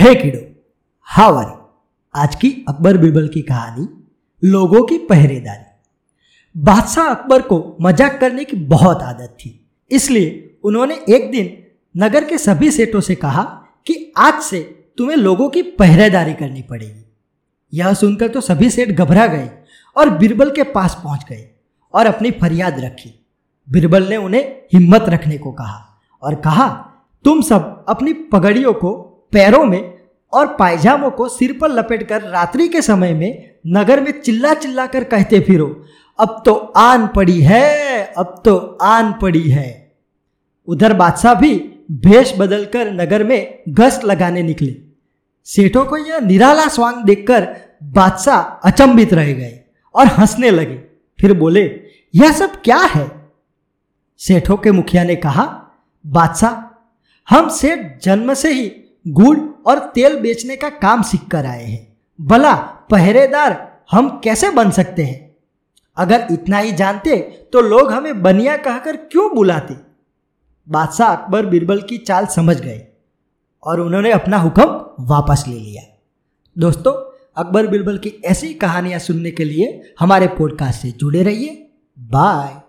हे किडो हावर आज की अकबर बिरबल की कहानी, लोगों की पहरेदारी। बादशाह अकबर को मज़ाक करने की बहुत आदत थी, इसलिए उन्होंने एक दिन नगर के सभी सेठों से कहा कि आज से तुम्हें लोगों की पहरेदारी करनी पड़ेगी। यह सुनकर तो सभी सेठ घबरा गए और बिरबल के पास पहुँच गए और अपनी फरियाद रखी। बिरबल ने उन्हें हिम्मत रखने को कहा और कहा, तुम सब अपनी पगड़ियों को पैरों में और पायजामों को सिर पर लपेटकर रात्रि के समय में नगर में चिल्ला चिल्ला कर कहते फिरो, अब तो आन पड़ी है, अब तो आन पड़ी है। उधर बादशाह भी भेष बदलकर नगर में गश्त लगाने निकले। सेठों को यह निराला स्वांग देखकर बादशाह अचंभित रह गए और हंसने लगे। फिर बोले, यह सब क्या है? सेठों के मुखिया ने कहा, बादशाह, हम सेठ जन्म से ही गुड़ और तेल बेचने का काम सीख कर आए हैं। भला, पहरेदार, हम कैसे बन सकते हैं? अगर इतना ही जानते तो लोग हमें बनिया कहकर क्यों बुलाते? बादशाह अकबर बिरबल की चाल समझ गए और उन्होंने अपना हुक्म वापस ले लिया। दोस्तों, अकबर बिरबल की ऐसी कहानियाँ सुनने के लिए हमारे पॉडकास्ट से जुड़े रहिए। बाय